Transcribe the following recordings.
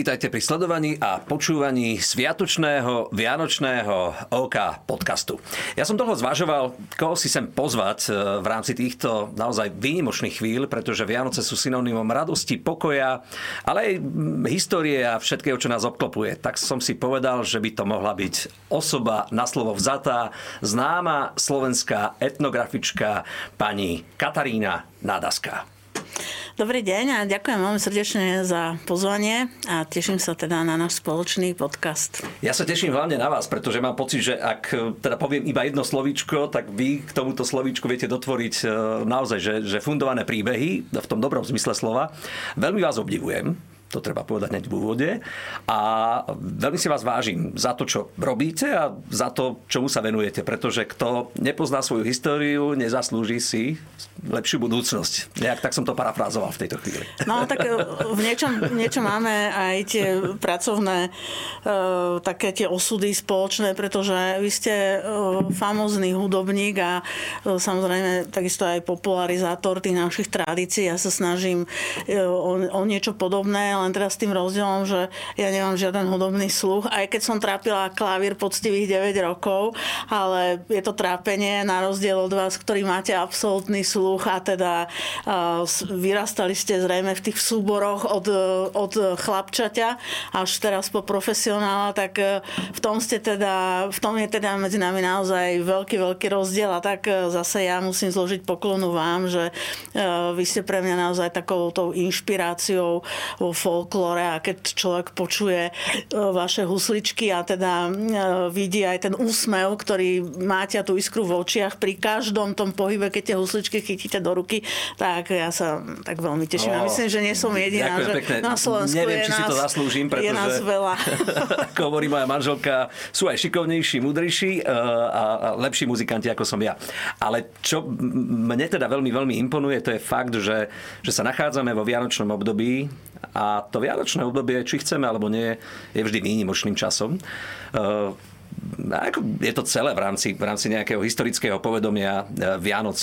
Vítajte pri sledovaní a počúvaní sviatočného Vianočného OK podcastu. Ja som dlho zvažoval, koho si sem pozvať e, v rámci týchto naozaj výnimočných chvíľ, pretože Vianoce sú synonymom radosti, pokoja, ale aj histórie a všetkého, čo nás obklopuje. Tak som si povedal, že by to mohla byť osoba na slovo vzatá, známa slovenská etnografička pani Katarína Nadaska. Dobrý deň a ďakujem veľmi srdečne za pozvanie a teším sa teda na náš spoločný podcast. Ja sa teším hlavne na vás, pretože mám pocit, že ak e, teda poviem iba jedno slovíčko, tak vy k tomuto slovíčku viete dotvoriť e, naozaj, že, že fundované príbehy v tom dobrom zmysle slova. Veľmi vás obdivujem to treba povedať hneď v úvode. A veľmi si vás vážim za to, čo robíte a za to, čomu sa venujete, pretože kto nepozná svoju históriu, nezaslúži si lepšiu budúcnosť. Nejak tak som to parafrázoval v tejto chvíli. No tak e, v niečom, niečo máme aj tie pracovné uh, také tie osudy spoločné, pretože vy ste uh, famózny hudobník a samozrejme takisto aj popularizátor tých našich tradícií. Ja sa snažím o, o niečo podobné, len teraz s tým rozdielom, že ja nemám žiaden hudobný sluch, aj keď som trápila klavír poctivých 9 rokov, ale je to trápenie na rozdiel od vás, ktorý máte absolútny sluch a teda vyrastali ste zrejme v tých súboroch od, od chlapčaťa až teraz po profesionála, tak e, v tom ste teda, v tom je teda medzi nami naozaj veľký, veľký rozdiel a tak e, zase ja musím zložiť poklonu vám, že e, vy ste pre mňa naozaj takou tou inšpiráciou vo folklóre a keď človek počuje e, vaše husličky a teda e, vidí aj ten úsmev, ktorý máte a tú iskru v očiach pri každom tom pohybe, keď tie husličky chytíte do ruky, tak ja sa tak veľmi teším. Oh, a myslím, že nie som jediná, že pekne. na Slovensku Neviem, je či nás, si to zaslúžim, pretože je nás veľa. ako hovorí moja manželka, sú aj šikovnejší, mudrejší e, a, a lepší muzikanti, ako som ja. Ale čo mne teda veľmi, veľmi imponuje, to je fakt, že, že sa nachádzame vo vianočnom období a to vianočné obdobie, či chceme alebo nie, je vždy výnimočným časom. Uh, ako je to celé v rámci, v rámci nejakého historického povedomia uh, Vianoc.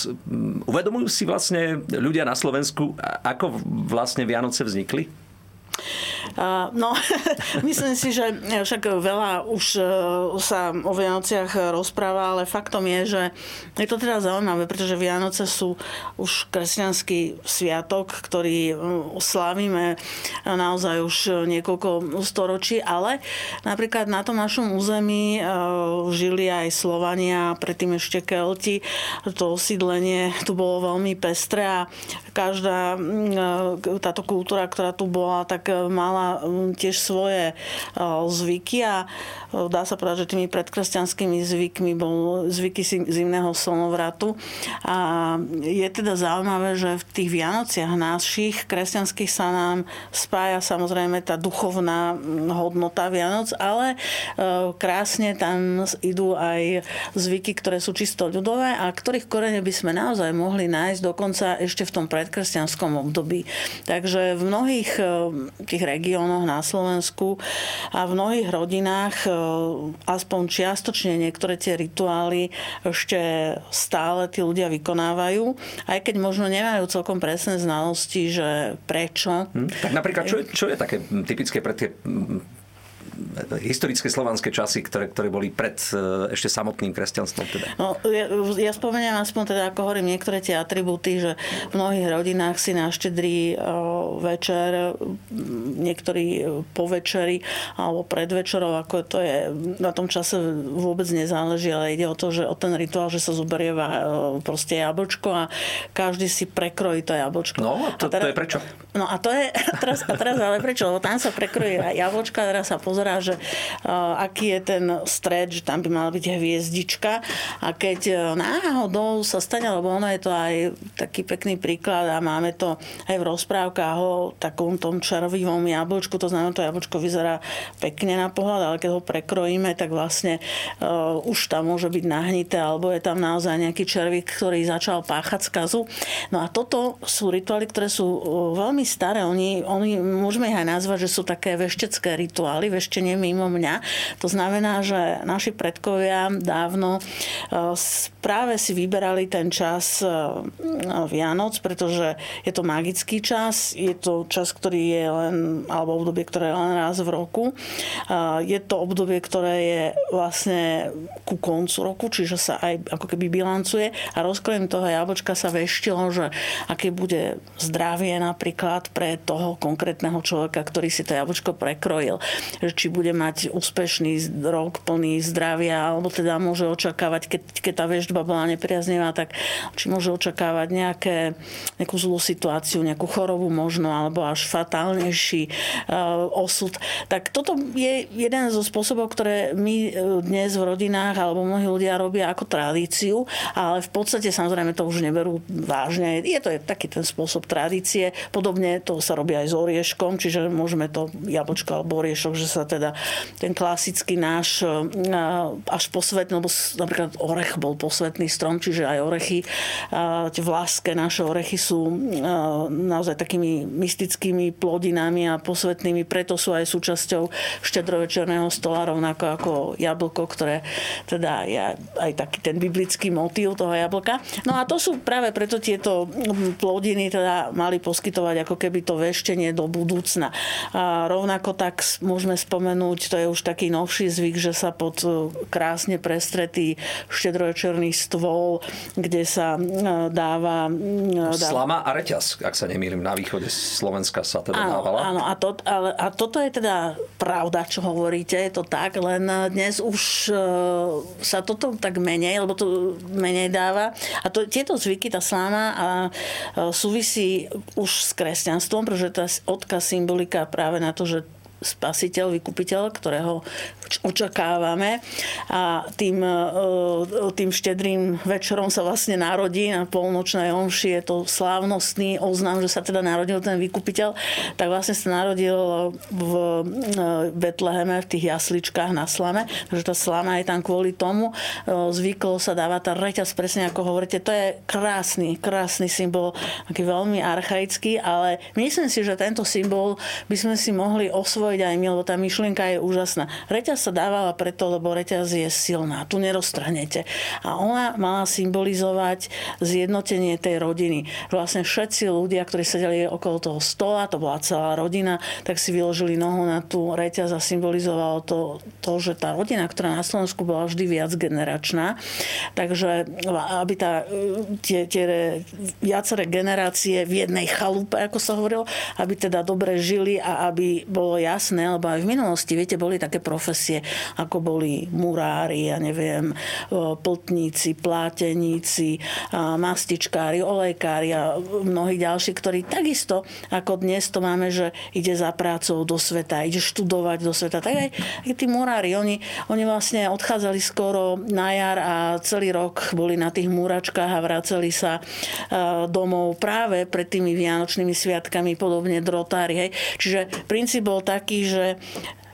Uvedomujú si vlastne ľudia na Slovensku, ako vlastne Vianoce vznikli? No, myslím si, že však veľa už e, sa o Vianociach rozpráva, ale faktom je, že je to teda zaujímavé, pretože Vianoce sú už kresťanský sviatok, ktorý e, slávime naozaj už niekoľko storočí, ale napríklad na tom našom území e, žili aj Slovania, predtým ešte Kelti. To osídlenie tu bolo veľmi pestré a každá táto kultúra, ktorá tu bola, tak mala tiež svoje zvyky a dá sa povedať, že tými predkresťanskými zvykmi bol zvyky zimného slnovratu. A je teda zaujímavé, že v tých Vianociach našich kresťanských sa nám spája samozrejme tá duchovná hodnota Vianoc, ale krásne tam idú aj zvyky, ktoré sú čisto ľudové a ktorých korene by sme naozaj mohli nájsť dokonca ešte v tom predkresťanskom období. Takže v mnohých tých regiónoch na Slovensku a v mnohých rodinách e, aspoň čiastočne niektoré tie rituály ešte stále tí ľudia vykonávajú, aj keď možno nemajú celkom presné znalosti, že prečo. Hm, tak napríklad, čo je, čo je také typické pre tie historické slovanské časy, ktoré, ktoré boli pred e, ešte samotným kresťanstvom. Teda. No, ja, ja spomeniem aspoň teda, ako hovorím, niektoré tie atribúty, že v mnohých rodinách si na štedrý e, večer, niektorí po večeri alebo pred večerou, ako to je, na tom čase vôbec nezáleží, ale ide o to, že o ten rituál, že sa zoberieva e, proste jablčko a každý si prekrojí to jablčko. No, to, teda, to je prečo? No a to je, a teraz, a teraz ale prečo? Lebo tam sa prekrojí jablčka, teraz sa pozerá pozerá, že uh, aký je ten stred, že tam by mala byť hviezdička a keď uh, náhodou sa stane, lebo ono je to aj taký pekný príklad a máme to aj v rozprávkach o takom tom červivom jablčku, to znamená, to jablčko vyzerá pekne na pohľad, ale keď ho prekrojíme, tak vlastne uh, už tam môže byť nahnité, alebo je tam naozaj nejaký červík, ktorý začal páchať skazu. No a toto sú rituály, ktoré sú uh, veľmi staré. Oni, oni môžeme ich aj nazvať, že sú také veštecké rituály, vešte ešte mimo mňa. To znamená, že naši predkovia dávno e, práve si vyberali ten čas e, Vianoc, pretože je to magický čas, je to čas, ktorý je len, alebo obdobie, ktoré je len raz v roku. Je to obdobie, ktoré je vlastne ku koncu roku, čiže sa aj ako keby bilancuje a rozkrojem toho jablčka sa veštilo, že aké bude zdravie napríklad pre toho konkrétneho človeka, ktorý si to jablčko prekrojil. Že či bude mať úspešný rok plný zdravia, alebo teda môže očakávať, keď, keď tá vežba bola nepriaznivá, tak či môže očakávať nejaké, nejakú zlú situáciu, nejakú chorobu možno, alebo až fatálnejší uh, osud. Tak toto je jeden zo spôsobov, ktoré my e, dnes v rodinách alebo mnohí ľudia robia ako tradíciu, ale v podstate samozrejme to už neberú vážne. Je to taký ten spôsob tradície. Podobne to sa robí aj s orieškom, čiže môžeme to jablčko alebo oriešok, že sa teda ten klasický náš e, až posvetný, lebo napríklad orech bol posvetný strom, čiže aj orechy, tie vláské naše orechy sú naozaj takými mystickými plodinami a posvetnými, preto sú aj súčasťou štedrovečerného stola, rovnako ako jablko, ktoré teda je aj taký ten biblický motív toho jablka. No a to sú práve preto tieto plodiny teda mali poskytovať ako keby to veštenie do budúcna. A rovnako tak môžeme spomenúť, to je už taký novší zvyk, že sa pod e, krásne prestretý štedrovečerný stôl, kde sa e, dáva... E, dáva... Slama a reťaz, ak sa nemýlim, na východe Slovenska sa teda áno, dávala. Áno, a, to, ale, a toto je teda pravda, čo hovoríte, je to tak, len dnes už sa toto tak menej, lebo to menej dáva. A to, tieto zvyky, tá sláma a súvisí už s kresťanstvom, pretože tá odkaz symbolika práve na to, že spasiteľ, vykupiteľ, ktorého očakávame. A tým, e, tým štedrým večerom sa vlastne narodí na polnočnej omši, je to slávnostný oznam, že sa teda narodil ten vykupiteľ, tak vlastne sa narodil v e, Betleheme, v tých jasličkách na slame, takže tá slama je tam kvôli tomu. E, zvyklo sa dáva tá reťaz, presne ako hovoríte, to je krásny, krásny symbol, taký veľmi archaický, ale myslím si, že tento symbol by sme si mohli osvojiť osvojiť aj my, lebo tá myšlienka je úžasná. Reťaz sa dávala preto, lebo reťaz je silná, tu neroztrhnete. A ona mala symbolizovať zjednotenie tej rodiny. Vlastne všetci ľudia, ktorí sedeli okolo toho stola, to bola celá rodina, tak si vyložili nohu na tú reťaz a symbolizovalo to, to že tá rodina, ktorá na Slovensku bola vždy viac generačná, takže aby tá, tie, tie viaceré generácie v jednej chalupe, ako sa hovorilo, aby teda dobre žili a aby bolo jasné, jasné, lebo aj v minulosti, viete, boli také profesie, ako boli murári, ja neviem, pltníci, pláteníci, mastičkári, olejkári a mnohí ďalší, ktorí takisto, ako dnes to máme, že ide za prácou do sveta, ide študovať do sveta, tak aj, aj tí murári, oni, oni vlastne odchádzali skoro na jar a celý rok boli na tých múračkách a vraceli sa domov práve pred tými vianočnými sviatkami, podobne drotári. Hej. Čiže princíp bol tak, taký, že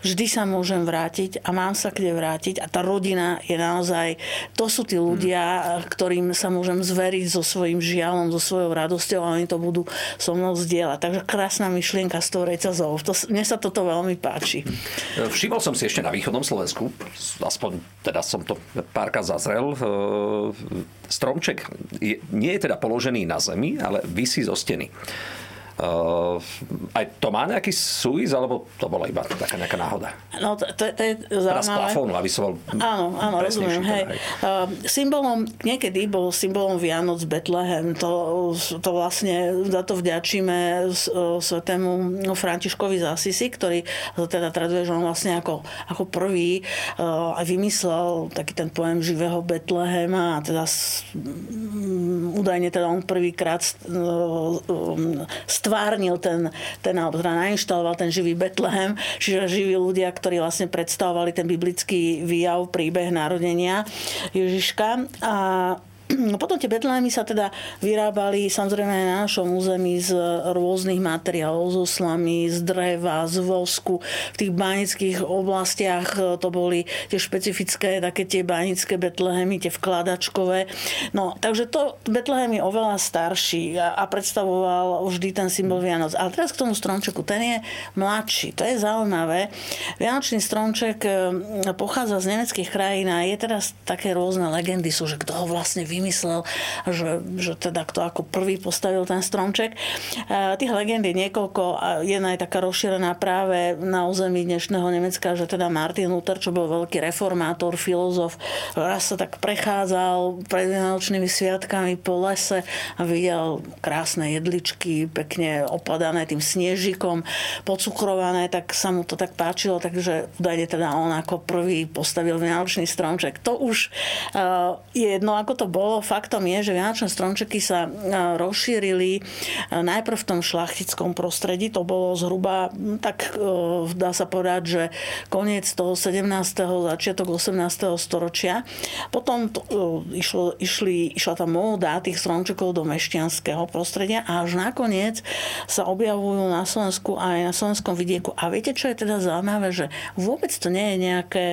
vždy sa môžem vrátiť a mám sa kde vrátiť a tá rodina je naozaj, to sú tí ľudia, ktorým sa môžem zveriť so svojím žialom, so svojou radosťou a oni to budú so mnou zdieľať. Takže krásna myšlienka z toho reťazov. To, mne sa toto veľmi páči. Všimol som si ešte na východnom Slovensku, aspoň teda som to párka zazrel, e, stromček je, nie je teda položený na zemi, ale vysí zo steny. Uh, aj to má nejaký súvis, alebo to bola iba taká nejaká náhoda? No, to, to, to je zaujímavé. Teraz plafónu, aby som bol Áno, áno, rozumiem. Hej. hej. Uh, symbolom, niekedy bol symbolom Vianoc Betlehem. To, to vlastne, za to vďačíme svetému Františkovi z Asisi, ktorý teda traduje, že on vlastne ako, ako prvý uh, aj vymyslel taký ten pojem živého Betlehema a teda údajne teda on prvýkrát uh, um, stvárnil ten, ten alebo teda nainštaloval ten živý Betlehem, čiže živí ľudia, ktorí vlastne predstavovali ten biblický výjav, príbeh narodenia Ježiška. A No potom tie betlémy sa teda vyrábali samozrejme aj na našom území z rôznych materiálov, zo slamy, z dreva, z vosku. V tých banických oblastiach e, to boli tie špecifické také tie banické betlémy, tie vkladačkové. No, takže to betlehem je oveľa starší a, a predstavoval vždy ten symbol Vianoc. Ale teraz k tomu stromčeku, ten je mladší. To je zaujímavé. Vianočný stromček e, pochádza z nemeckých krajín a je teraz také rôzne legendy sú, že kto ho vlastne vymyslel vymyslel, že, že teda kto ako prvý postavil ten stromček. Tých legend je niekoľko a jedna je taká rozšírená práve na území dnešného Nemecka, že teda Martin Luther, čo bol veľký reformátor, filozof, raz sa tak prechádzal pred Vianočnými sviatkami po lese a videl krásne jedličky, pekne opadané tým snežikom, pocukrované, tak sa mu to tak páčilo, takže údajne teda on ako prvý postavil Vianočný stromček. To už uh, je jedno, ako to bolo. Faktom je, že Vianočné stromčeky sa uh, rozšírili uh, najprv v tom šlachtickom prostredí, to bolo zhruba, tak uh, dá sa povedať, že koniec toho 17. začiatok 18. storočia. Potom to, išlo, išli, išla tá móda tých stromčekov do mešťanského prostredia a až nakoniec sa objavujú na Slovensku aj na slovenskom vidieku. A viete, čo je teda zaujímavé, že vôbec to nie je nejaké,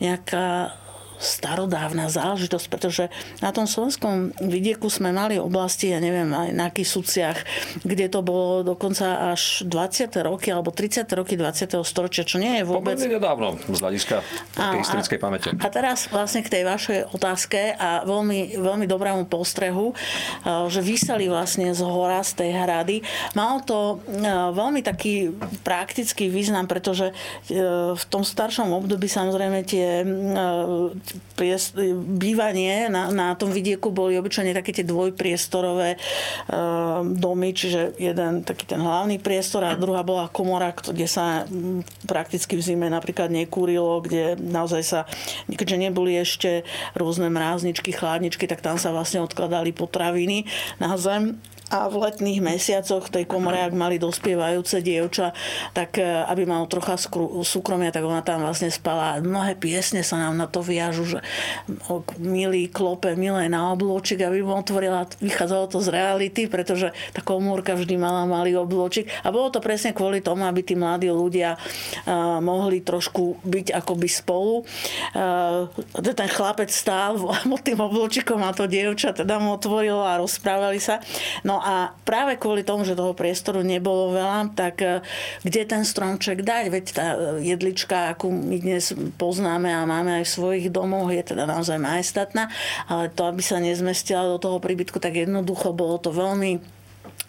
nejaká starodávna záležitosť, pretože na tom slovenskom vidieku sme mali oblasti, ja neviem, aj na Kisuciach, kde to bolo dokonca až 20. roky alebo 30. roky 20. storočia, čo nie je vôbec... Pomerne nedávno z hľadiska tej historickej pamäte. A teraz vlastne k tej vašej otázke a veľmi, veľmi dobrému postrehu, že vysali vlastne z hora, z tej hrady. Malo to veľmi taký praktický význam, pretože v tom staršom období samozrejme tie bývanie na, na tom vidieku boli obyčajne také tie dvojpriestorové uh, domy, čiže jeden taký ten hlavný priestor a druhá bola komora, kde sa prakticky v zime napríklad nekúrilo, kde naozaj sa, keďže neboli ešte rôzne mrázničky, chladničky, tak tam sa vlastne odkladali potraviny na zem a v letných mesiacoch tej komore, ak mali dospievajúce dievča, tak e, aby mal trocha súkromia, tak ona tam vlastne spala. Mnohé piesne sa nám na to viažu, že milý klope, milé na oblúčik, aby mu otvorila, vychádzalo to z reality, pretože tá komórka vždy mala malý oblúčik. A bolo to presne kvôli tomu, aby tí mladí ľudia uh, mohli trošku byť akoby spolu. Uh, ten chlapec stál pod tým oblúčikom a to dievča teda mu otvorilo a rozprávali sa. No a práve kvôli tomu, že toho priestoru nebolo veľa, tak e, kde ten stromček dať? Veď tá jedlička, akú my dnes poznáme a máme aj v svojich domoch, je teda naozaj majestatná, ale to, aby sa nezmestila do toho príbytku, tak jednoducho bolo to veľmi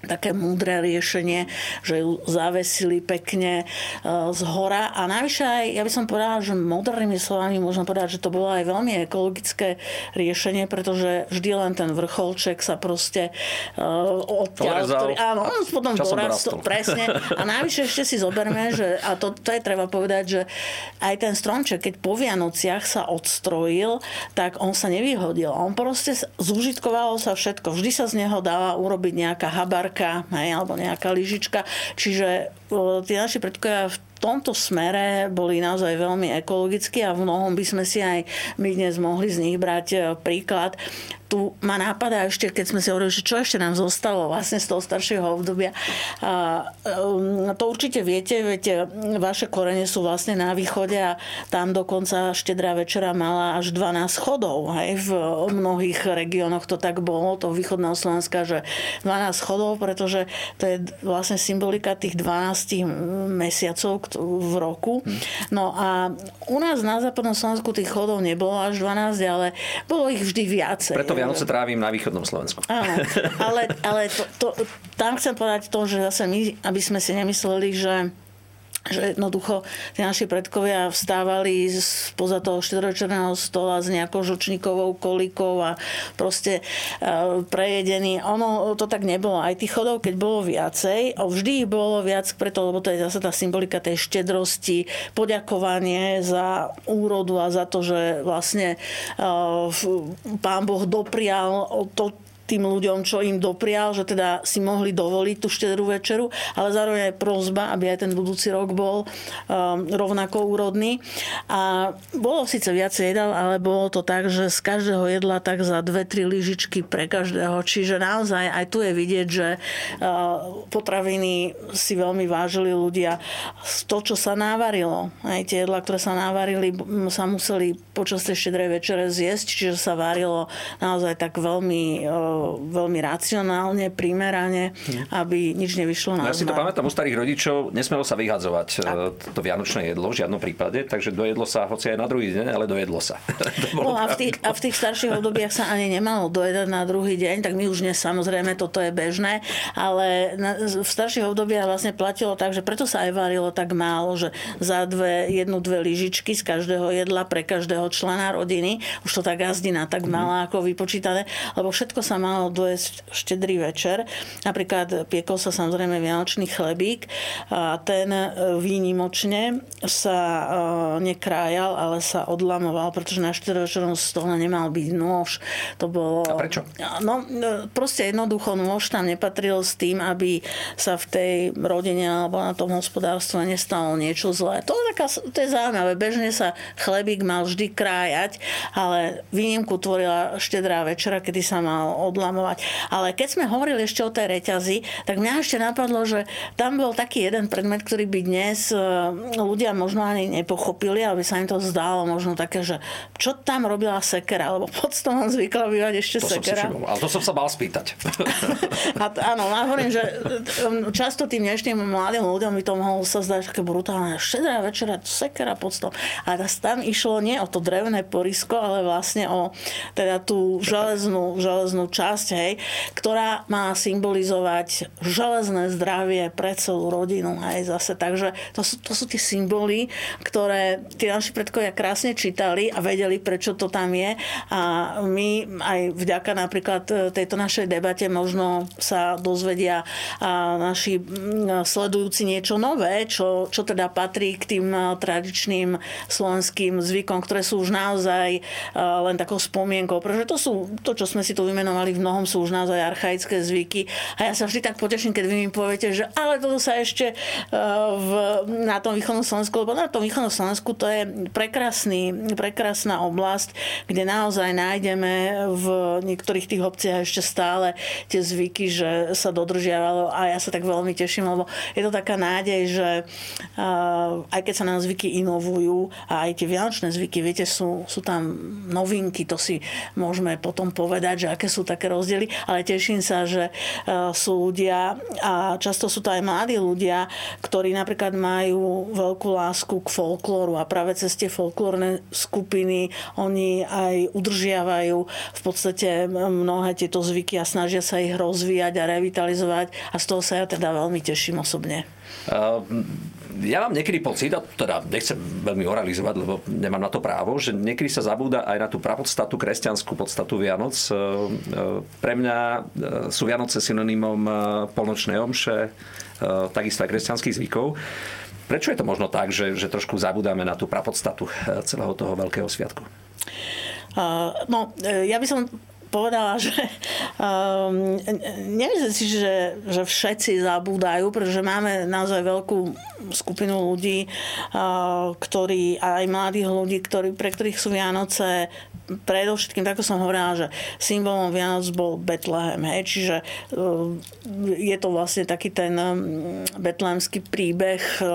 také múdre riešenie, že ju zavesili pekne e, z hora. A navyše aj, ja by som povedala, že modernými slovami môžem povedať, že to bolo aj veľmi ekologické riešenie, pretože vždy len ten vrcholček sa proste uh, odtiaľ, ktorý, áno, potom dorastol, presne. A navyše ešte si zoberme, že, a to, to je treba povedať, že aj ten stromček, keď po Vianociach sa odstrojil, tak on sa nevyhodil. On proste zúžitkovalo sa všetko. Vždy sa z neho dala urobiť nejaká habarka lyžiarka, hej, alebo nejaká lyžička. Čiže tie naši predkovia v tomto smere boli naozaj veľmi ekologickí a v mnohom by sme si aj my dnes mohli z nich brať e, príklad tu ma nápada ešte, keď sme si hovorili, že čo ešte nám zostalo vlastne z toho staršieho obdobia. A, um, to určite viete, viete, vaše korene sú vlastne na východe a tam dokonca štedrá večera mala až 12 chodov. Hej? V mnohých regiónoch to tak bolo, to východného Slovenska, že 12 chodov, pretože to je vlastne symbolika tých 12 mesiacov v roku. No a u nás na západnom Slovensku tých chodov nebolo až 12, ale bolo ich vždy viacej. Preto Vianoce trávim na východnom Slovensku. Áno, ale, ale to, to, tam chcem povedať to, že zase my, aby sme si nemysleli, že že jednoducho tí naši predkovia vstávali spoza toho štedročerného stola s nejakou žučníkovou kolikou a proste e. Ono to tak nebolo. Aj tých chodov, keď bolo viacej, vždy ich bolo viac preto, lebo to je zase tá symbolika tej štedrosti, poďakovanie za úrodu a za to, že vlastne e, pán Boh doprial to, tým ľuďom, čo im doprial, že teda si mohli dovoliť tú štedrú večeru, ale zároveň aj prozba, aby aj ten budúci rok bol um, rovnako úrodný. A bolo síce viacej jedal, ale bolo to tak, že z každého jedla tak za dve, tri lyžičky pre každého. Čiže naozaj aj tu je vidieť, že uh, potraviny si veľmi vážili ľudia. To, čo sa návarilo, aj tie jedla, ktoré sa návarili, sa museli počas tej štedrej večere zjesť, čiže sa varilo naozaj tak veľmi uh, veľmi racionálne, primerane, aby nič nevyšlo na no, Ja si to pamätám u starých rodičov, nesmelo sa vyhadzovať tak. to vianočné jedlo v žiadnom prípade, takže dojedlo sa hoci aj na druhý deň, ale dojedlo sa. no a v, tých, a v tých starších obdobiach sa ani nemalo dojedať na druhý deň, tak my už dnes samozrejme toto je bežné, ale na, v starších obdobiach vlastne platilo tak, že preto sa aj varilo tak málo, že za dve, jednu, dve lyžičky z každého jedla pre každého člena rodiny, už to tá gazdina tak mala ako vypočítané, lebo všetko sa malo dojesť štedrý večer. Napríklad piekol sa samozrejme vianočný chlebík a ten výnimočne sa nekrájal, ale sa odlamoval, pretože na štedrovečernom stole nemal byť nôž. To bolo... A prečo? No, proste jednoducho nôž tam nepatril s tým, aby sa v tej rodine alebo na tom hospodárstve nestalo niečo zlé. To je, taká, to je zaujímavé. Bežne sa chlebík mal vždy krájať, ale výnimku tvorila štedrá večera, kedy sa mal odlamovať. Ale keď sme hovorili ešte o tej reťazi, tak mňa ešte napadlo, že tam bol taký jeden predmet, ktorý by dnes e, ľudia možno ani nepochopili, aby sa im to zdalo možno také, že čo tam robila sekera, lebo pod stolom zvykla bývať ešte to sekera. Som ale to som sa mal spýtať. A, áno, ja hovorím, že um, často tým dnešným mladým ľuďom by to mohlo sa zdať také brutálne. Štedrá večera, sekera pod stolom. A tam išlo nie o to drevné porisko, ale vlastne o teda tú železnú, železnú časť, hej, ktorá má symbolizovať železné zdravie pre celú rodinu. Hej, zase. Takže to sú, to sú tie symboly, ktoré tí naši predkovia krásne čítali a vedeli, prečo to tam je. A my aj vďaka napríklad e, tejto našej debate možno sa dozvedia naši sledujúci niečo nové, čo, čo teda patrí k tým e, tradičným slovenským zvykom, ktoré sú už naozaj e, len takou spomienkou. Pretože to sú, to, čo sme si tu vymenovali v mnohom, sú už naozaj archaické zvyky. A ja sa vždy tak poteším, keď vy mi poviete, že ale toto sa ešte v, na tom východnom Slovensku, lebo na tom východnom Slovensku to je prekrasný, prekrásna oblasť, kde naozaj nájdeme v niektorých tých obciach ešte stále tie zvyky, že sa dodržiavalo a ja sa tak veľmi teším, lebo je to taká nádej, že aj keď sa nám zvyky inovujú a aj tie vianočné zvyky, viete, sú, sú tam novinky, to si môžeme potom povedať, že aké sú také rozdiely, ale teším sa, že sú ľudia a často sú to aj mladí ľudia, ktorí napríklad majú veľkú lásku k folklóru a práve cez tie folklórne skupiny oni aj udržiavajú v podstate mnohé tieto zvyky a snažia sa ich rozvíjať a revitalizovať a z toho sa ja teda veľmi teším osobne. Uh, ja mám niekedy pocit, a teda nechcem veľmi oralizovať, lebo nemám na to právo, že niekedy sa zabúda aj na tú prapodstatu, kresťanskú podstatu Vianoc. Pre mňa sú Vianoce synonymom polnočnej omše, takisto aj kresťanských zvykov. Prečo je to možno tak, že, že trošku zabudáme na tú prapodstatu celého toho veľkého sviatku? No, ja by som povedala, že um, nemyslím si, že, že všetci zabúdajú, pretože máme naozaj veľkú skupinu ľudí, uh, ktorí, aj mladých ľudí, ktorí, pre ktorých sú Vianoce predovšetkým, tak som hovorila, že symbolom Vianoc bol Betlehem. Hej? Čiže e, je to vlastne taký ten betlehemský príbeh e,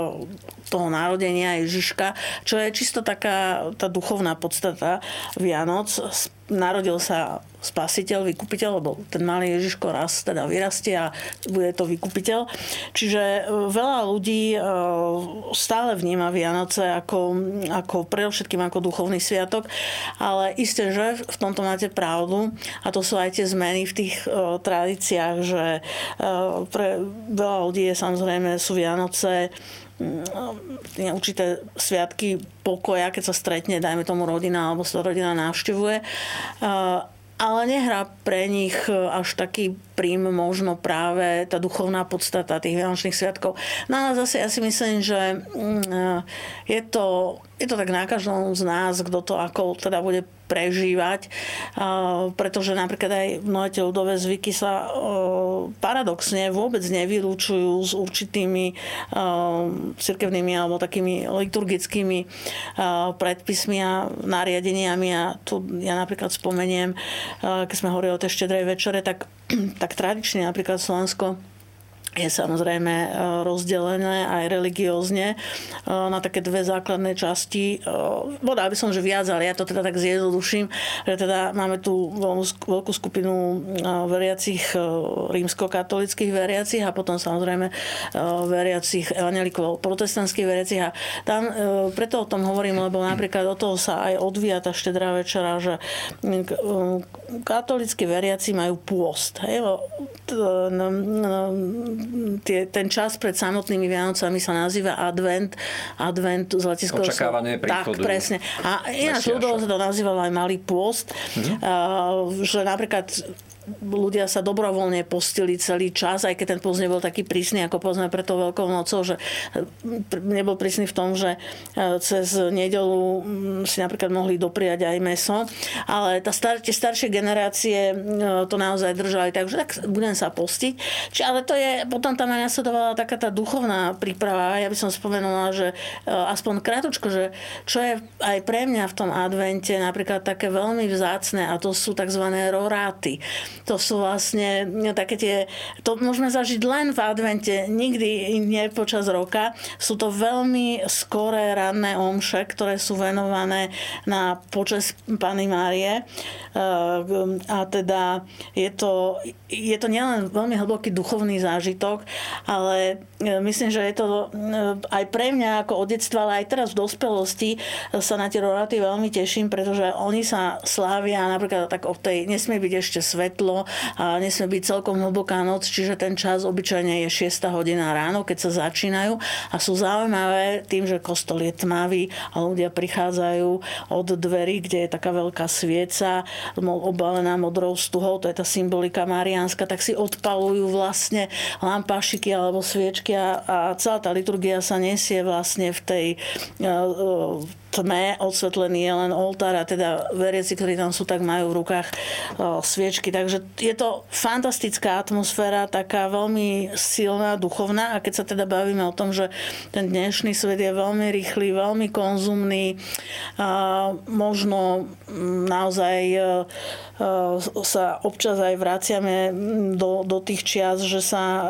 toho narodenia Ježiška, čo je čisto taká tá duchovná podstata Vianoc narodil sa spasiteľ, vykupiteľ, lebo ten malý Ježiško raz teda vyrastie a bude to vykupiteľ. Čiže e, veľa ľudí e, stále vníma Vianoce ako, ako predovšetkým ako duchovný sviatok, ale isté, že v tomto máte pravdu a to sú aj tie zmeny v tých e, tradíciách, že pre veľa ľudí je samozrejme sú Vianoce určité sviatky pokoja, keď sa stretne, dajme tomu rodina, alebo sa rodina navštevuje. Ale nehrá pre nich až taký prím možno práve tá duchovná podstata tých Vianočných sviatkov. No ale zase ja si myslím, že mm, je to, je to tak na každom z nás, kto to ako teda bude prežívať, pretože napríklad aj mnohé tie ľudové zvyky sa paradoxne vôbec nevylúčujú s určitými cirkevnými alebo takými liturgickými predpismi a nariadeniami. A tu ja napríklad spomeniem, keď sme hovorili o tej štedrej večere, tak, tak tradične napríklad Slovensko je samozrejme e, rozdelené aj religiózne e, na také dve základné časti. Bodal e, by som, že viac, ale ja to teda tak zjednoduším, že teda máme tu veľkú skupinu veriacich rímskokatolických veriacich a potom samozrejme veriacich evangelikov protestantských veriacich a tam preto o tom hovorím, lebo napríklad od toho sa aj odvíja tá štedrá večera, že katolícky veriaci majú pôst. Hej? Tie, ten čas pred samotnými Vianocami sa nazýva advent. Advent z latinského Očakávanie príchodu. Tak, presne. A ináč ľudovo sa to nazývalo aj malý pôst. Mm-hmm. Že napríklad ľudia sa dobrovoľne postili celý čas, aj keď ten post nebol taký prísny, ako povedzme pre to Veľkou nocou, že nebol prísny v tom, že e, cez nedelu mm, si napríklad mohli dopriať aj meso, ale tá star- tie staršie generácie e, to naozaj držali, takže tak budem sa postiť. Či, ale to je, potom tam aj nasledovala taká tá duchovná príprava. Ja by som spomenula, že aspoň krátko, že čo je aj pre mňa v tom advente napríklad také veľmi vzácne a to sú tzv. roráty. To sú vlastne no, také tie, to môžeme zažiť len v advente, nikdy nie počas roka. Sú to veľmi skoré ranné omše, ktoré sú venované na počas Pany Márie. Ehm, a teda je to, je to nielen veľmi hlboký duchovný zážitok, ale e, myslím, že je to e, aj pre mňa ako od detstva, ale aj teraz v dospelosti sa na tie roráty veľmi teším, pretože oni sa slávia napríklad tak o tej, nesmie byť ešte svetlo, a nesmie byť celkom hlboká noc, čiže ten čas obyčajne je 6 hodina ráno, keď sa začínajú. A sú zaujímavé tým, že kostol je tmavý a ľudia prichádzajú od dverí, kde je taká veľká svieca obalená modrou stuhou, to je tá symbolika mariánska, tak si odpalujú vlastne lampášiky alebo sviečky a, a celá tá liturgia sa nesie vlastne v tej tme osvetlený je len oltár a teda veriaci, ktorí tam sú, tak majú v rukách sviečky. Takže je to fantastická atmosféra, taká veľmi silná, duchovná a keď sa teda bavíme o tom, že ten dnešný svet je veľmi rýchly, veľmi konzumný, možno naozaj e, e, sa občas aj vraciame do, do tých čias, že sa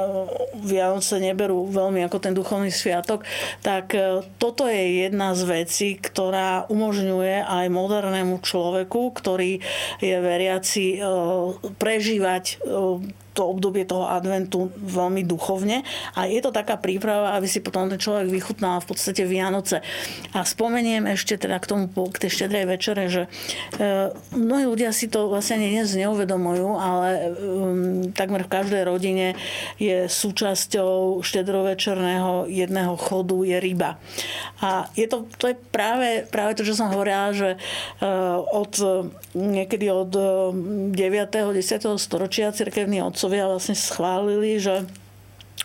Vianoce neberú veľmi ako ten duchovný sviatok, tak e, toto je jedna z vecí, ktorá umožňuje aj modernému človeku, ktorý je veriaci, e, prežívať e, to obdobie toho adventu veľmi duchovne a je to taká príprava, aby si potom ten človek vychutnal v podstate Vianoce. A spomeniem ešte teda k tomu, k tej štedrej večere, že e, mnohí ľudia si to vlastne dnes neuvedomujú, ale um, takmer v každej rodine je súčasťou štedrovečerného jedného chodu je ryba. A je to, to je práve, práve to, čo som hovorila, že e, od niekedy od 9. 10. storočia cirkevní otcov vedcovia vlastne schválili, že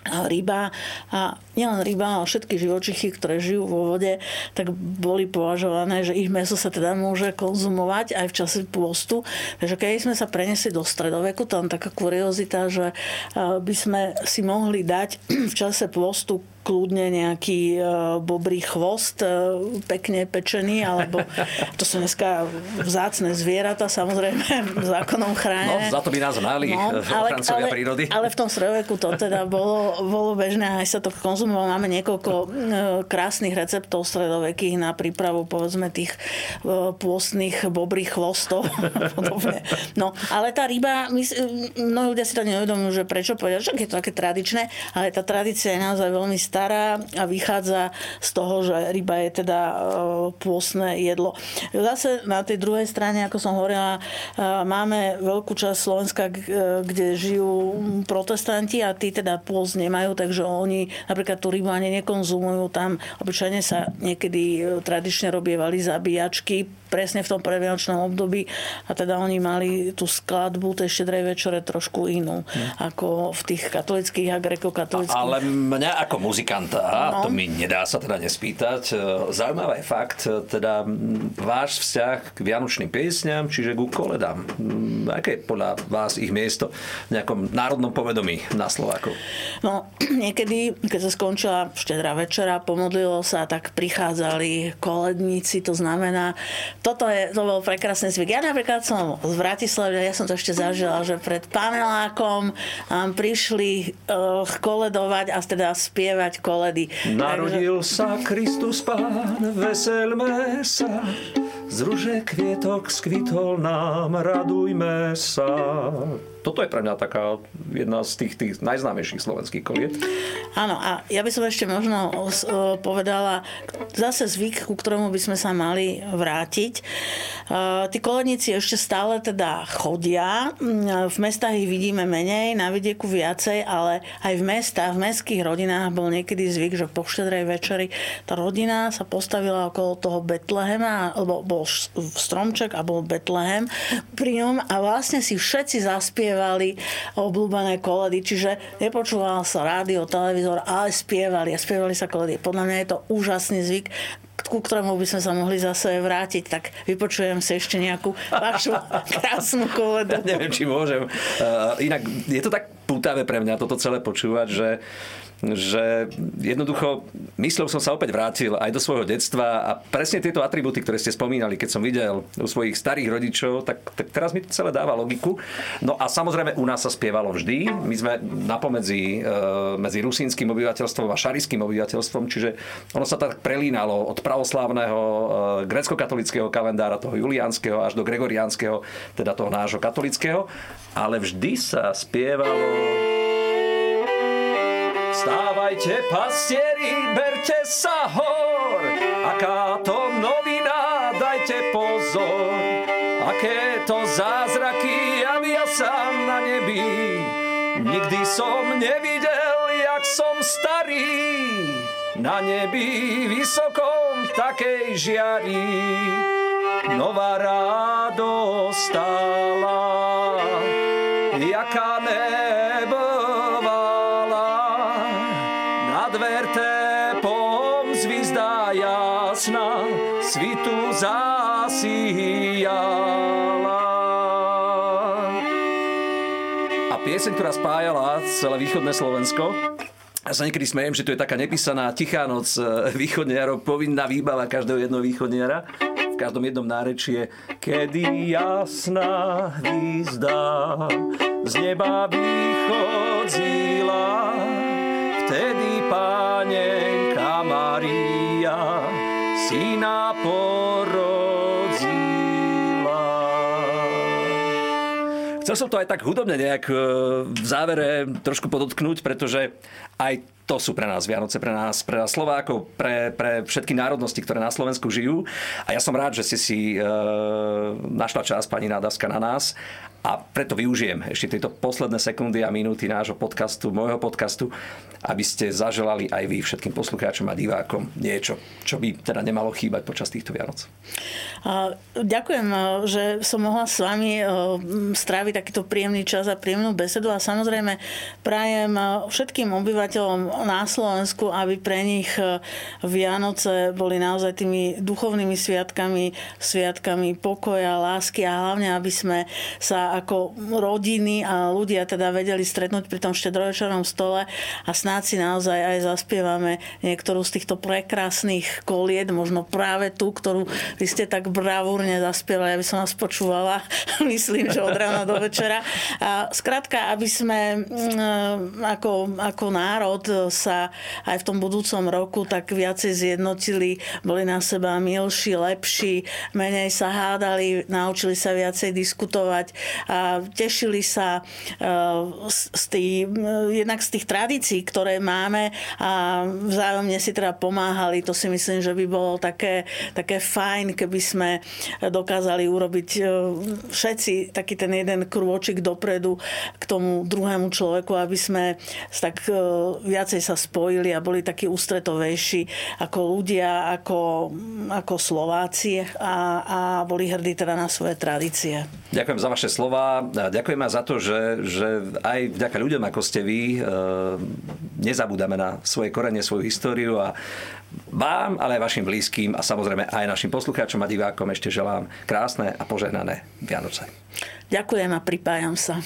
ryba a nielen ryba, ale všetky živočichy, ktoré žijú vo vode, tak boli považované, že ich meso sa teda môže konzumovať aj v čase pôstu. Takže keď sme sa prenesli do stredoveku, tam taká kuriozita, že by sme si mohli dať v čase pôstu kľudne nejaký e, bobrý chvost, e, pekne pečený, alebo to sú dneska vzácne zvieratá, samozrejme zákonom chránené. No, za to by nás mali no, ale, ale, prírody. Ale v tom stredoveku to teda bolo, bolo bežné, aj sa to konzumovalo. Máme niekoľko e, krásnych receptov stredovekých na prípravu povedzme tých pôstnych bobrých chvostov. no, ale tá ryba, my, mnohí ľudia si to neuvedomujú, že prečo povedať, že je to také tradičné, ale tá tradícia je naozaj veľmi stará a vychádza z toho, že ryba je teda e, pôsne jedlo. Zase na tej druhej strane, ako som hovorila, e, máme veľkú časť Slovenska, e, kde žijú protestanti a tí teda pôst nemajú, takže oni napríklad tú rybu ani nekonzumujú. Tam obyčajne sa niekedy tradične robievali zabíjačky presne v tom predvianočnom období a teda oni mali tú skladbu tej štedrej večere trošku inú, hmm. ako v tých katolických a grekokatolických. Ale mňa ako muzikant muzikanta, no. to mi nedá sa teda nespýtať. Zaujímavý je fakt, teda váš vzťah k vianočným piesňam, čiže ku koledám. Aké je podľa vás ich miesto v nejakom národnom povedomí na Slováku? No, niekedy, keď sa skončila štedrá večera, pomodlilo sa, tak prichádzali koledníci, to znamená, toto je, to bol prekrásny zvyk. Ja napríklad som z Bratislavy, ja som to ešte zažila, že pred panelákom nám prišli uh, koledovať a teda spievať koledy. Narodil Takže... sa Kristus Pán, veselme sa, z ruže kvietok skvitol nám, radujme sa toto je pre mňa taká jedna z tých, tých najznámejších slovenských koliet. Áno, a ja by som ešte možno povedala zase zvyk, ku ktorému by sme sa mali vrátiť. Tí koledníci ešte stále teda chodia. V mestách ich vidíme menej, na vidieku viacej, ale aj v mestách, v mestských rodinách bol niekedy zvyk, že po štedrej večeri tá rodina sa postavila okolo toho Betlehema, alebo bol stromček a bol Betlehem pri ňom a vlastne si všetci zaspievali spievali obľúbené koledy, čiže nepočúval sa rádio, televízor, ale spievali a spievali sa koledy. Podľa mňa je to úžasný zvyk, ku ktorému by sme sa mohli zase vrátiť, tak vypočujem si ešte nejakú vašu krásnu koledu. Ja neviem, či môžem. Uh, inak je to tak pútavé pre mňa toto celé počúvať, že že jednoducho myslel som sa opäť vrátil aj do svojho detstva a presne tieto atributy, ktoré ste spomínali, keď som videl u svojich starých rodičov, tak, tak teraz mi to celé dáva logiku. No a samozrejme u nás sa spievalo vždy. My sme napomedzi e, medzi rusínskym obyvateľstvom a šariským obyvateľstvom, čiže ono sa tak prelínalo od pravoslávneho e, grecko-katolického kalendára, toho juliánskeho až do gregoriánskeho, teda toho nášho katolického, ale vždy sa spievalo Vstávajte, pastieri, berte sa hor, aká to novina, dajte pozor, aké to zázraky javia sa na nebi. Nikdy som nevidel, jak som starý, na nebi vysokom takej žiari. Nová radosť stála, jaká nebo jasná svitu zasíjala. A pieseň, ktorá spájala celé východné Slovensko, ja sa niekedy smejem, že to je taká nepísaná tichá noc e, východniarov, povinná výbava každého jednoho východniara. V každom jednom nárečie, kedy jasná hvízda z neba vychodzila, vtedy pánenka Maria syna porodzila. Chcel som to aj tak hudobne nejak e, v závere trošku podotknúť, pretože aj to sú pre nás Vianoce, pre nás, pre nás Slovákov, pre, pre všetky národnosti, ktoré na Slovensku žijú. A ja som rád, že ste si e, našla čas, pani Nádaska, na nás. A preto využijem ešte tieto posledné sekundy a minúty nášho podcastu, môjho podcastu, aby ste zaželali aj vy všetkým poslucháčom a divákom niečo, čo by teda nemalo chýbať počas týchto Vianoc. Ďakujem, e, že som mohla s vami e, stráviť takýto príjemný čas a príjemnú besedu a samozrejme prajem e, všetkým obyvateľom na Slovensku, aby pre nich Vianoce boli naozaj tými duchovnými sviatkami, sviatkami pokoja, lásky a hlavne, aby sme sa ako rodiny a ľudia teda vedeli stretnúť pri tom štedrovečernom stole a snáď si naozaj aj zaspievame niektorú z týchto prekrásnych kolied, možno práve tú, ktorú vy ste tak bravúrne zaspievali, aby som vás počúvala, myslím, že od rána do večera. A skrátka, aby sme mm, ako, ako národ sa aj v tom budúcom roku tak viacej zjednotili, boli na seba milší, lepší, menej sa hádali, naučili sa viacej diskutovať a tešili sa e, z tých, jednak z tých tradícií, ktoré máme a vzájomne si teda pomáhali. To si myslím, že by bolo také, také fajn, keby sme dokázali urobiť e, všetci taký ten jeden krôčik dopredu k tomu druhému človeku, aby sme tak e, viacej sa spojili a boli takí ústretovejší ako ľudia, ako, ako Slováci a, a boli hrdí teda na svoje tradície. Ďakujem za vaše slova slova. Ďakujem aj za to, že, že aj vďaka ľuďom, ako ste vy, nezabúdame na svoje korene, svoju históriu a vám, ale aj vašim blízkym a samozrejme aj našim poslucháčom a divákom ešte želám krásne a požehnané Vianoce. Ďakujem a pripájam sa.